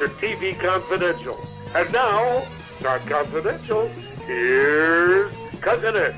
to TV Confidential. And now, not confidential. Here's Cousin Ed.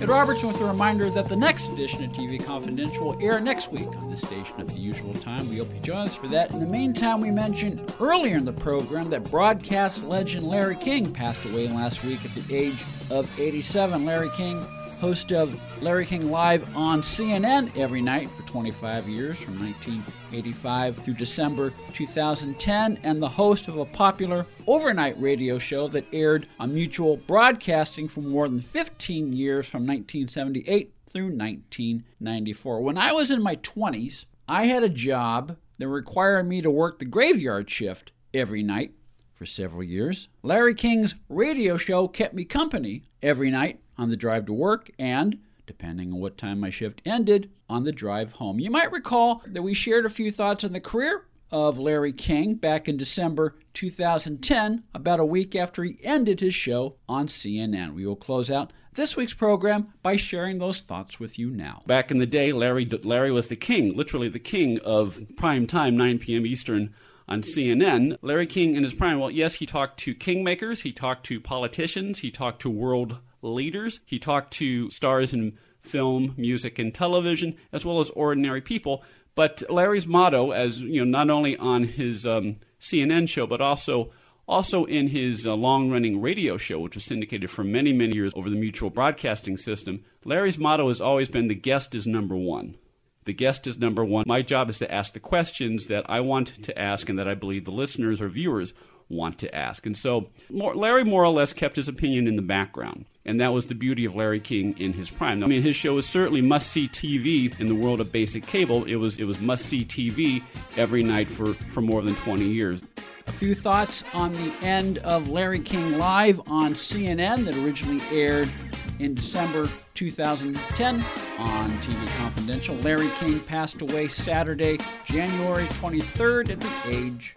Ed Robertson with a reminder that the next edition of TV Confidential will air next week on this station at the usual time. We hope you join us for that. In the meantime, we mentioned earlier in the program that broadcast legend Larry King passed away last week at the age of 87. Larry King host of Larry King Live on CNN every night for 25 years, from 1985 through December 2010, and the host of a popular overnight radio show that aired on Mutual Broadcasting for more than 15 years, from 1978 through 1994. When I was in my 20s, I had a job that required me to work the graveyard shift every night for several years. Larry King's radio show kept me company every night on the drive to work and, depending on what time my shift ended, on the drive home. You might recall that we shared a few thoughts on the career of Larry King back in December 2010, about a week after he ended his show on CNN. We will close out this week's program by sharing those thoughts with you now. Back in the day, Larry Larry was the king, literally the king of prime time, 9 p.m. Eastern on CNN. Larry King in his prime, well, yes, he talked to kingmakers, he talked to politicians, he talked to world leaders, he talked to stars in film, music, and television, as well as ordinary people. But Larry's motto, as you know, not only on his um, CNN show, but also also in his uh, long-running radio show, which was syndicated for many, many years over the Mutual Broadcasting System, Larry's motto has always been "the guest is number one." The guest is number one. My job is to ask the questions that I want to ask and that I believe the listeners or viewers want to ask. And so Larry more or less kept his opinion in the background. And that was the beauty of Larry King in his prime. I mean, his show was certainly must-see TV in the world of basic cable. It was it was must-see TV every night for, for more than 20 years. A few thoughts on the end of Larry King Live on CNN that originally aired in December 2010 on TV Confidential. Larry King passed away Saturday, January 23rd at the age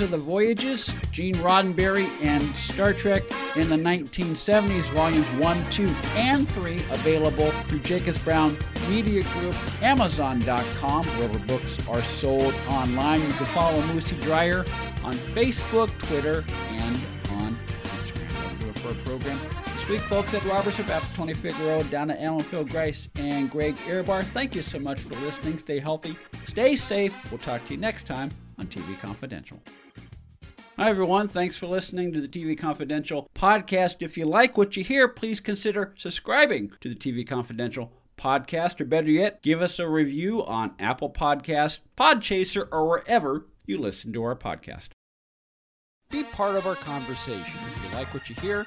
Are the Voyages, Gene Roddenberry and Star Trek in the 1970s, volumes 1, 2, and 3, available through Jacobs Brown Media Group, Amazon.com, wherever books are sold online. You can follow Moosey Dryer on Facebook, Twitter, and on Instagram. do it for a program. This week, folks, Ed Robertson, after Tony Figueroa, Alan Phil Grice, and Greg Ehrbar. Thank you so much for listening. Stay healthy, stay safe. We'll talk to you next time on TV Confidential. Hi, everyone. Thanks for listening to the TV Confidential podcast. If you like what you hear, please consider subscribing to the TV Confidential podcast, or better yet, give us a review on Apple Podcast, Podchaser, or wherever you listen to our podcast. Be part of our conversation. If you like what you hear,